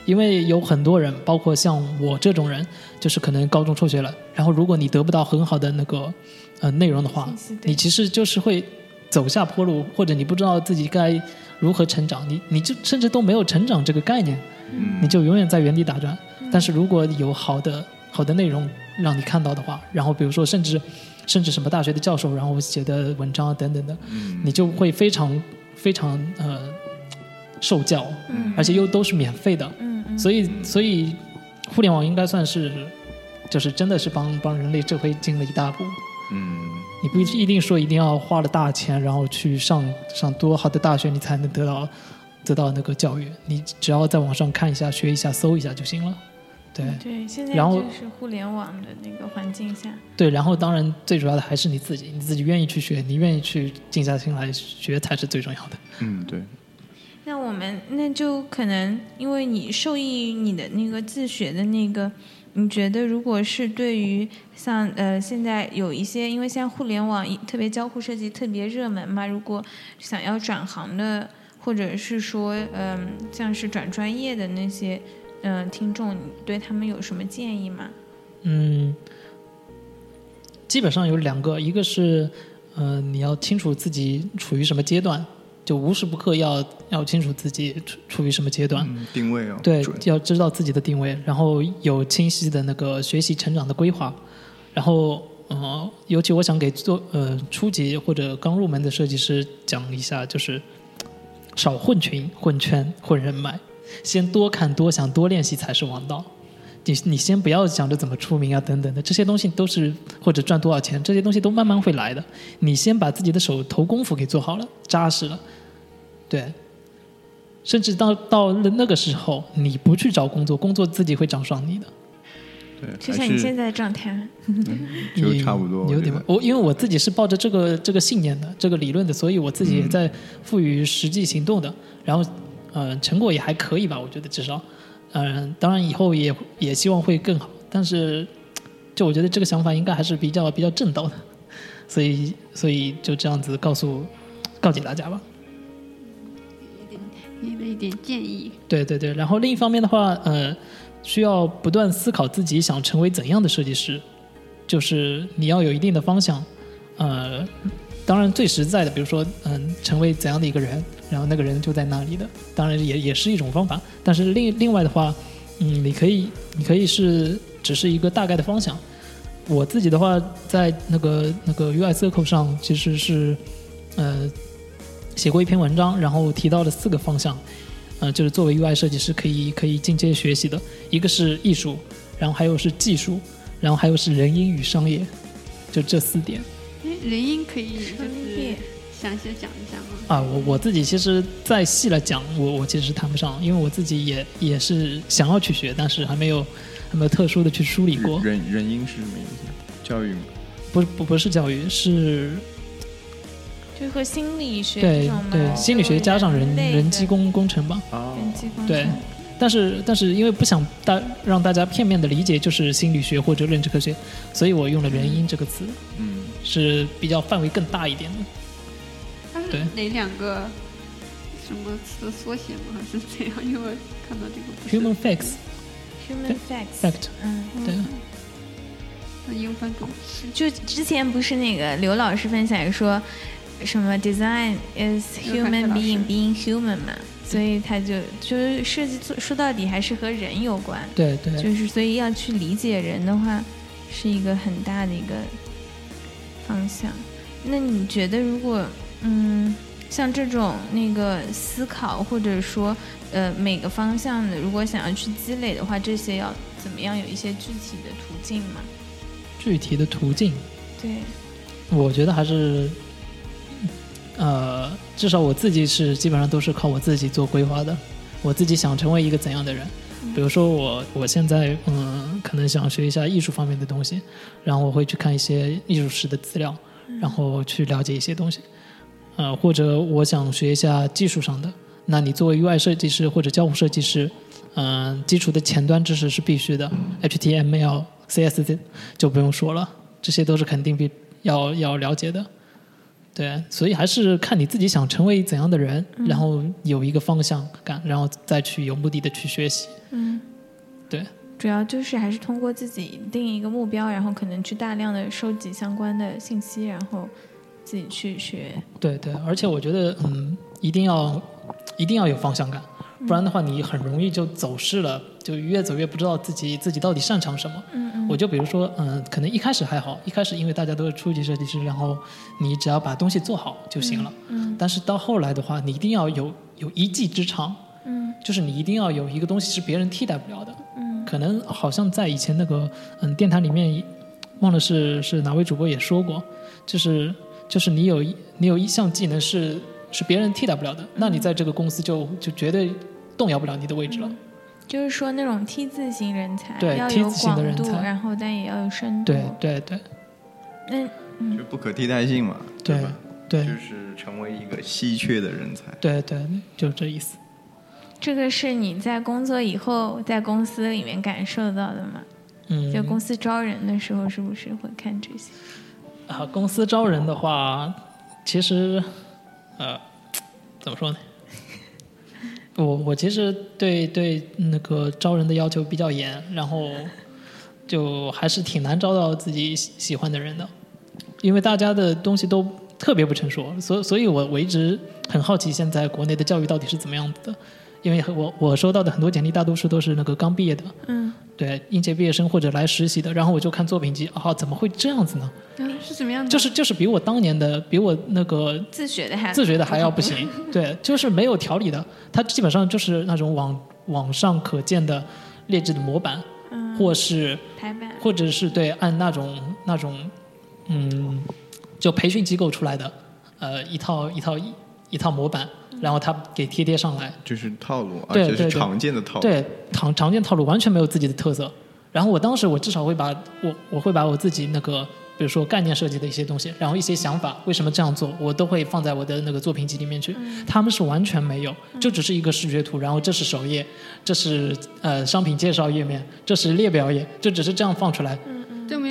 因为有很多人，包括像我这种人，就是可能高中辍学了，然后如果你得不到很好的那个呃内容的话你其实就是会走下坡路，或者你不知道自己该如何成长，你你就甚至都没有成长这个概念。嗯。你就永远在原地打转。但是如果有好的好的内容让你看到的话，然后比如说甚至甚至什么大学的教授，然后写的文章啊等等的，嗯。你就会非常非常呃受教，而且又都是免费的，所以所以互联网应该算是就是真的是帮帮人类这回进了一大步。嗯，你不一定说一定要花了大钱，然后去上上多好的大学，你才能得到得到那个教育。你只要在网上看一下、学一下、搜一下就行了。对对，现在然后就是互联网的那个环境下，对，然后当然最主要的还是你自己，你自己愿意去学，你愿意去静下心来学才是最重要的。嗯，对，那我们那就可能因为你受益于你的那个自学的那个，你觉得如果是对于像呃现在有一些，因为现在互联网特别交互设计特别热门嘛，如果想要转行的，或者是说嗯、像是转专业的那些嗯、听众，你对他们有什么建议吗？嗯，基本上有两个，一个是呃你要清楚自己处于什么阶段，就无时不刻要要清楚自己处处于什么阶段。嗯定位哦，对，要知道自己的定位，然后有清晰的那个学习成长的规划，然后呃，尤其我想给做呃初级或者刚入门的设计师讲一下，就是少混群、混圈、混人脉，先多看、多想、多练习才是王道。你你先不要想着怎么出名啊等等的，这些东西都是或者赚多少钱，这些东西都慢慢会来的。你先把自己的手头功夫给做好了，扎实了，对。甚至到到了那个时候，你不去找工作，工作自己会找上你的。对，就像你现在的状态，就差不多。有点我因为我自己是抱着这个这个信念的这个理论的，所以我自己也在赋予实际行动的。然后，呃，成果也还可以吧，我觉得至少，嗯、当然以后也也希望会更好。但是，就我觉得这个想法应该还是比较比较正道的，所以所以就这样子告诉告诫大家吧。给了一点建议，对对对，然后另一方面的话，呃，需要不断思考自己想成为怎样的设计师，就是你要有一定的方向，呃，当然最实在的，比如说，嗯，成为怎样的一个人，然后那个人就在那里的，当然也也是一种方法，但是另另外的话，嗯，你可以你可以是只是一个大概的方向。我自己的话，在那个那个 UI Circle 上其实是，呃，写过一篇文章，然后提到了四个方向，呃，就是作为 UI 设计师可以可以进阶学习的，一个是艺术，然后还有是技术，然后还有是人因与商业，就这四点。哎，人因可以就商是业详细的讲一下吗？啊。我我自己其实再细来讲，我我其实谈不上，因为我自己也也是想要去学，但是还没有还没有特殊的去梳理过。人人因是什么意思？教育吗？不不不是教育，是就和心理学对对心理学加上人人机工工程吧。啊，人机工程对，但是但是因为不想大让大家片面的理解就是心理学或者认知科学，所以我用了人因这个词，嗯，是比较范围更大一点的。对。哪两个什么词的缩写吗？还是怎样？因为看到这个不是。Human facts human facts，fact，嗯，对，那英翻中就之前不是那个刘老师分享说，什么 design is human being being human 嘛，所以他就就是设计做说到底还是和人有关，对对。就是所以要去理解人的话，是一个很大的一个方向。那你觉得如果嗯，像这种那个思考或者说呃每个方向的，如果想要去积累的话，这些要怎么样有一些具体的途径吗？具体的途径，对，我觉得还是，呃，至少我自己是基本上都是靠我自己做规划的。我自己想成为一个怎样的人，比如说我我现在嗯，可能想学一下艺术方面的东西，然后我会去看一些艺术史的资料，然后去了解一些东西。呃，或者我想学一下技术上的，那你作为 UI 设计师或者交互设计师，嗯、基础的前端知识是必须的，HTML、CSS 就不用说了，这些都是肯定必要要了解的。对，所以还是看你自己想成为怎样的人，然后有一个方向感，然后再去有目的的去学习。嗯，对，主要就是还是通过自己定一个目标，然后可能去大量的收集相关的信息，然后自己去学。对对，而且我觉得，嗯，一定要一定要有方向感，不然的话，你很容易就走失了，就越走越不知道自己自己到底擅长什么。嗯嗯我就比如说，嗯，可能一开始还好，一开始因为大家都是初级设计师，然后你只要把东西做好就行了。嗯但是到后来的话，你一定要有有一技之长，嗯就是你一定要有一个东西是别人替代不了的。嗯可能好像在以前那个嗯电台里面，忘了是是哪位主播也说过，就是就是你有一你有一项技能是是别人替代不了的，那你在这个公司就就绝对动摇不了你的位置了。就是说那种 T 字型人才，对要 T 有字型的广度，人才然后但也要有深度。对对对那就不可替代性嘛，对吧？对就是成为一个稀缺的人才。对对，就这意思。这个是你在工作以后在公司里面感受到的吗？嗯，就公司招人的时候，是不是会看这些？公司招人的话，其实，呃，怎么说呢？我我其实对对那个招人的要求比较严，然后就还是挺难招到自己喜喜欢的人的，因为大家的东西都特别不成熟，所以所以我我一直很好奇现在国内的教育到底是怎么样子的，因为我我收到的很多简历大多数都是那个刚毕业的，嗯，对应届毕业生或者来实习的，然后我就看作品集，啊，怎么会这样子呢？嗯是怎么样的？就是就是比我当年的，比我那个自学的还自学的还要不行，对，就是没有条理的，它基本上就是那种网网上可见的劣质的模板，嗯。或是排版，或者是对按那种那种嗯，就培训机构出来的呃一套一套一一套模板，然后他给贴贴上来，就是套路，而且是常见的套路。对常常见套路完全没有自己的特色。然后我当时我至少会把我我会把我自己那个比如说概念设计的一些东西，然后一些想法为什么这样做，我都会放在我的那个作品集里面去。他们是完全没有，就只是一个视觉图，然后这是首页，这是呃商品介绍页面，这是列表页，就只是这样放出来。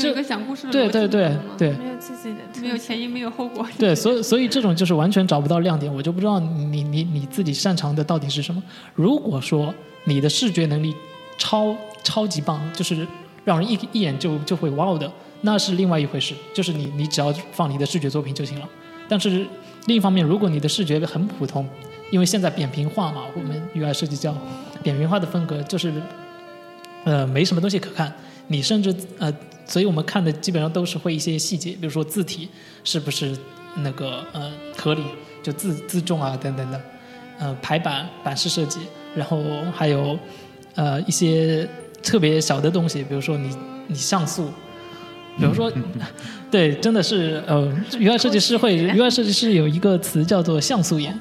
有个讲故事的对对对对没有自己的，没有前因没有后果。对，所以所以这种就是完全找不到亮点，我就不知道你你你自己擅长的到底是什么。如果说你的视觉能力超超级棒，就是让人一一眼就就会哇哦的，那是另外一回事，就是你你只要放你的视觉作品就行了。但是另一方面，如果你的视觉很普通，因为现在扁平化嘛，我们 UI 设计叫扁平化的风格，就是呃没什么东西可看。你甚至呃，所以我们看的基本上都是会一些细节，比如说字体是不是那个呃合理，就字字重啊等等的，呃排版版式设计，然后还有呃一些特别小的东西，比如说你你像素，比如说 对，真的是呃 UI 设计师会 UI 设计师有一个词叫做像素眼。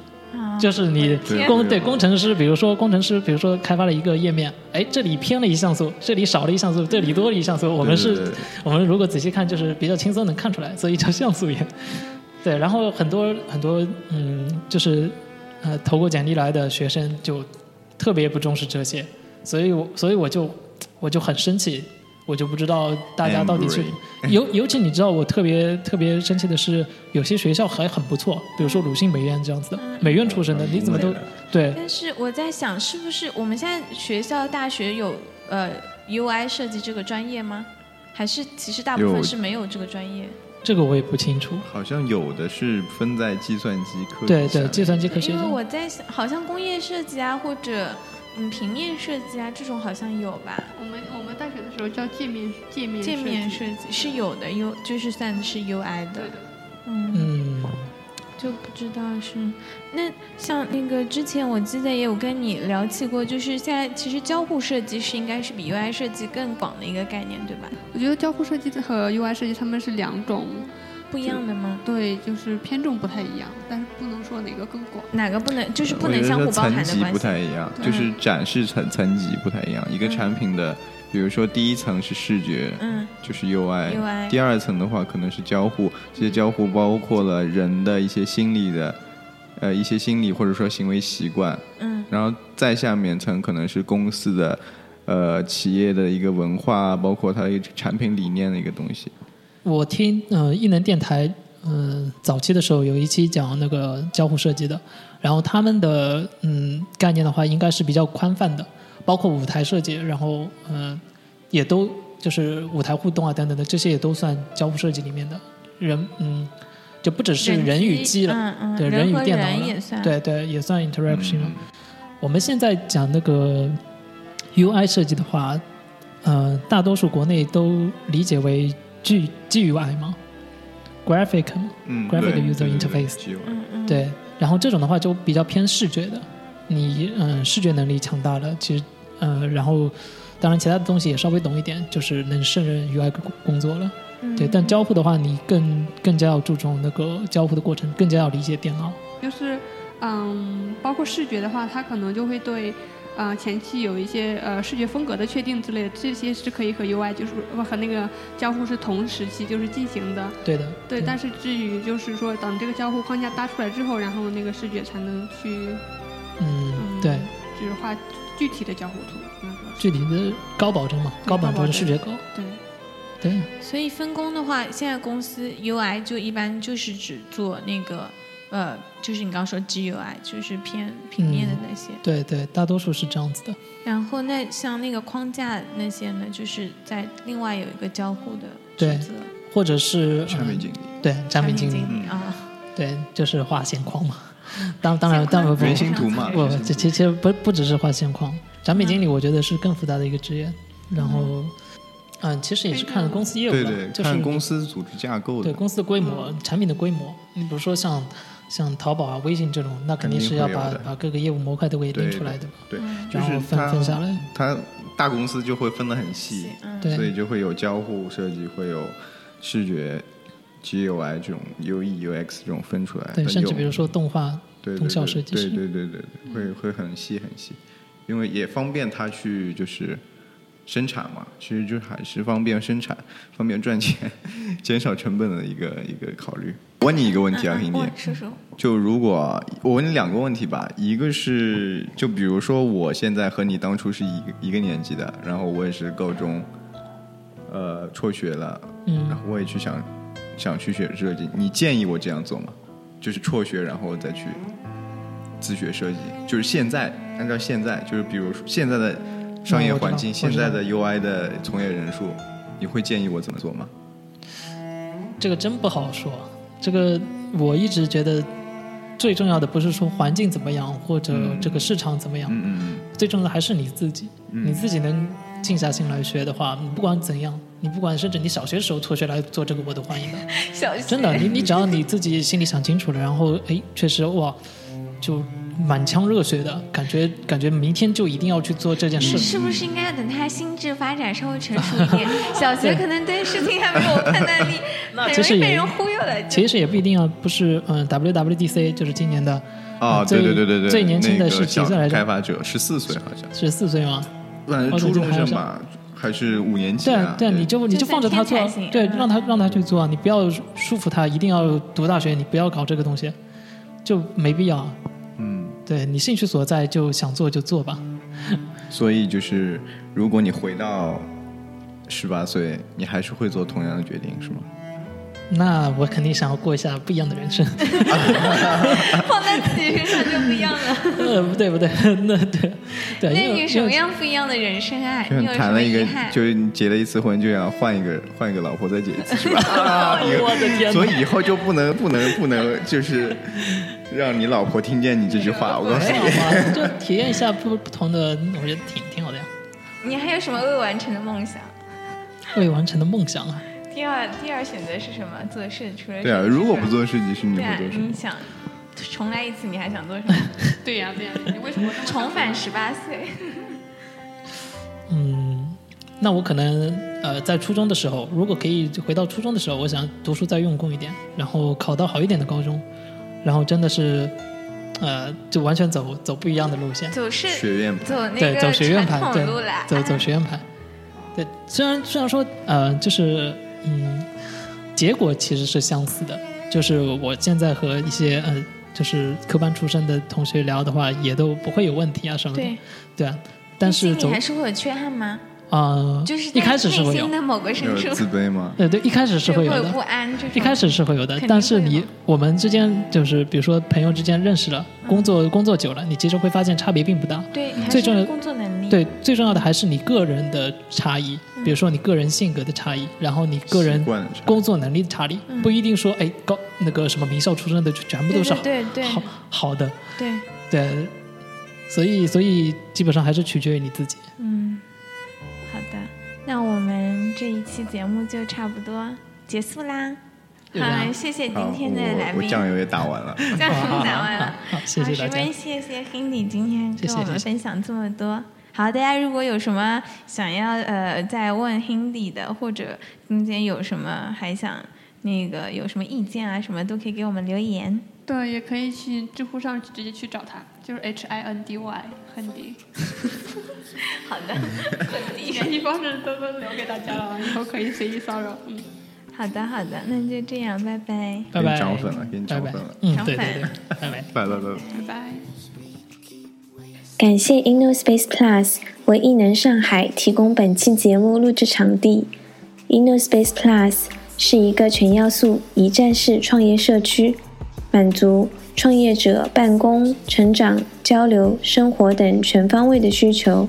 就是你工对对工程师，比如说工程师，比如说开发了一个页面，哎，这里偏了一像素，这里少了一像素，这里多了一像素。我们是对对对我们如果仔细看，就是比较轻松能看出来，所以叫像素眼。对，然后很多很多嗯，就是呃投过简历来的学生就特别不重视这些，所以我所以我就我就很生气，我就不知道大家到底是尤尤其你知道我特别特别生气的是，有些学校还很不错，比如说鲁迅美院这样子的，美院出身的，你怎么都对但是我在想，是不是我们现在学校大学有呃 UI 设计这个专业吗？还是其实大部分是没有这个专业？这个我也不清楚。好像有的是分在计算机科对对，计算机科学因为。我在想，好像工业设计啊，或者嗯平面设计啊，这种好像有吧？我们我们大学的时候叫界面界面界面设设计是有的，U 就是算是 UI 的对。的。嗯，嗯，就不知道是那像那个之前我记得也有跟你聊起过，就是现在其实交互设计是应该是比 UI 设计更广的一个概念，对吧？我觉得交互设计和 UI 设计他们是两种，不一样的吗？对，就是偏重不太一样，但是不能说哪个更广。哪个不能就是不能相互包含层级不的关系？太一样，就是展示层层级不太一样。一个产品的，比如说第一层是视觉，嗯。就是 UI，UI 第二层的话可能是交互，这些交互包括了人的一些心理的，呃，一些心理或者说行为习惯，嗯。然后再下面层可能是公司的，呃，企业的一个文化，包括它的一个产品理念的一个东西。我听呃艺能电台嗯、早期的时候有一期讲那个交互设计的，然后他们的嗯概念的话应该是比较宽泛的，包括舞台设计，然后嗯、呃也都就是舞台互动啊等等的这些也都算交互设计里面的。人嗯就不只是人与机了，嗯嗯，对人与电脑了，人也算。对对也算 interaction 了。嗯。我们现在讲那个 UI 设计的话，呃，大多数国内都理解为 G GUI 嘛，graphic 嘛嗯 graphic 对 user interface 对。然后这种的话就比较偏视觉的，你嗯、视觉能力强大了，其实呃，然后当然其他的东西也稍微懂一点，就是能胜任 UI 工工作了。嗯对，但交互的话，你更更加要注重那个交互的过程，更加要理解电脑。就是，嗯，包括视觉的话，它可能就会对，呃，前期有一些呃视觉风格的确定之类的，这些是可以和 UI 就是不和那个交互是同时期就是进行的。对的，对，但是至于就是说，等这个交互框架搭出来之后，然后那个视觉才能去，嗯，嗯，对，，就是画具体的交互图。嗯，具体的高保真嘛，高保真视觉高。对，对，所以分工的话，现在公司 UI 就一般就是只做那个呃，就是你刚刚说 GUI，就是偏平面的那些。对对，大多数是这样子的。然后那像那个框架那些呢，就是在另外有一个交互的对职责，或者是嗯产品经理。对产品经理，理啊。对，就是画线框嘛。当当然当然不原型图嘛不，这其实不不只是画线框，产品经理我觉得是更复杂的一个职业。然后，嗯，其实也是看公司业务的，对对，就是看公司组织架构的。对公司的规模、产品的规模。你比如说像像淘宝啊、微信这种，那肯定是要把把各个业务模块都给拎出来的嘛，对，嗯就是然后分分下来。它大公司就会分得很细，对所以就会有交互设计，会有视觉 GUI 这种 UE、UX 这种分出来。对，甚至比如说动画、对对动效设计师，对对对对，会会很细很细，因为也方便他去就是生产嘛，其实就还是方便生产、方便赚钱、减少成本的一个一个考虑。我问你一个问题啊，兄弟，叔叔，就如果我问你两个问题吧，一个是就比如说我现在和你当初是一个一个年级的，然后我也是高中，呃，辍学了，嗯然后我也去想想去学设计，你建议我这样做吗？就是辍学然后再去自学设计，就是现在按照现在就是比如说现在的商业环境，现在的 UI 的从业人数，你会建议我怎么做吗？这个真不好说。这个我一直觉得最重要的不是说环境怎么样，或者嗯这个市场怎么样，嗯嗯最重要的还是你自己。嗯你自己能静下心来学的话，不管怎样，你不管甚至你小学时候辍学来做这个，我都欢迎的。小学真的，你你只要你自己心里想清楚了，然后哎，确实哇，就满腔热血的感觉，感觉明天就一定要去做这件事。是不是应该要等他心智发展稍微成熟一点？小学可能对事情还没有判断力，很容易被人忽悠了。其实也不一定啊，不是嗯，WWDC 就是今年的啊，最对对对对对，最年轻的是几岁来着开发者十四岁好像，十四岁吗？我反正初中生吧，还是五年级对啊？对，你就你就放着他做对，嗯让他让他去做，你不要束缚他，一定要读大学，你不要搞这个东西，就没必要。嗯，对你兴趣所在，就想做就做吧。所以就是如果你回到十八岁，你还是会做同样的决定，是吗？那我肯定想要过一下不一样的人生。放在自己身上就不一样了。呃，不对不对，那对对，那你有什么？样不一样的人生啊？就谈了一个，？就是你结了一次婚，就想换一个换一个老婆再结一次，是吧？我的天所以以后就不能不能不能就是让你老婆听见你这句话，我告诉没有你。嘛，就体验一下不不同的，我觉得挺挺好的呀。你还有什么未完成的梦想？未完成的梦想啊，第二第二选择是什么？做事除了对啊，如果不做设计师，你对啊会做，什么你？想重来一次，你还想做什么？对呀、对呀、你为什么么重返十八岁？嗯，那我可能呃在初中的时候，如果可以回到初中的时候，我想读书再用功一点，然后考到好一点的高中，然后真的是呃就完全走走不一样的路线。走是学院派走那对，个走学院传派，对统路啦，，走走学院派。对，虽然虽然说呃，就是嗯，结果其实是相似的，就是我现在和一些呃，就是科班出身的同学聊的话，也都不会有问题啊什么的。对，对啊，但是心走里还是会有缺憾吗？啊，就是一开始是会有，的某个深处自卑吗？对对，一开始是会有的会不。安，就是一开始是会有的但是你我们之间就是比如说朋友之间认识了，工作工作久了，你其实会发现差别并不大。对，最重要工作能力，对，最重要的还是你个人的差异，比如说你个人性格的差异，然后你个人工作能力的差异，不一定说哎高那个什么名校出身的就全部都是好对对对好好的，对，对，所以所以基本上还是取决于你自己。嗯，好的，那我们这一期节目就差不多结束啦。好，谢谢今，天的来宾。我我酱油也打完了。酱油好打完了，谢谢大家好十分谢谢 Hindi 今天跟我们谢谢谢谢分享这么多。好，大家如果有什么想要呃再问 Hindi 的，或者中间有什么还想那个有什么意见啊什么，都可以给我们留言。对，也可以去知乎上直接去找他，就是 H I N D Y 亨迪，好的，联系方式都都留给大家了，以后可以随意骚扰。嗯，好的，好的，那就这样，拜拜。拜拜，给你涨粉了给你拜拜涨粉了嗯，涨粉对对对，拜拜。拜拜拜拜。拜拜。感谢 InnoSpace Plus 为艺能上海提供本期节目录制场地。InnoSpace Plus 是一个全要素一站式创业社区，满足创业者办公、成长、交流、生活等全方位的需求。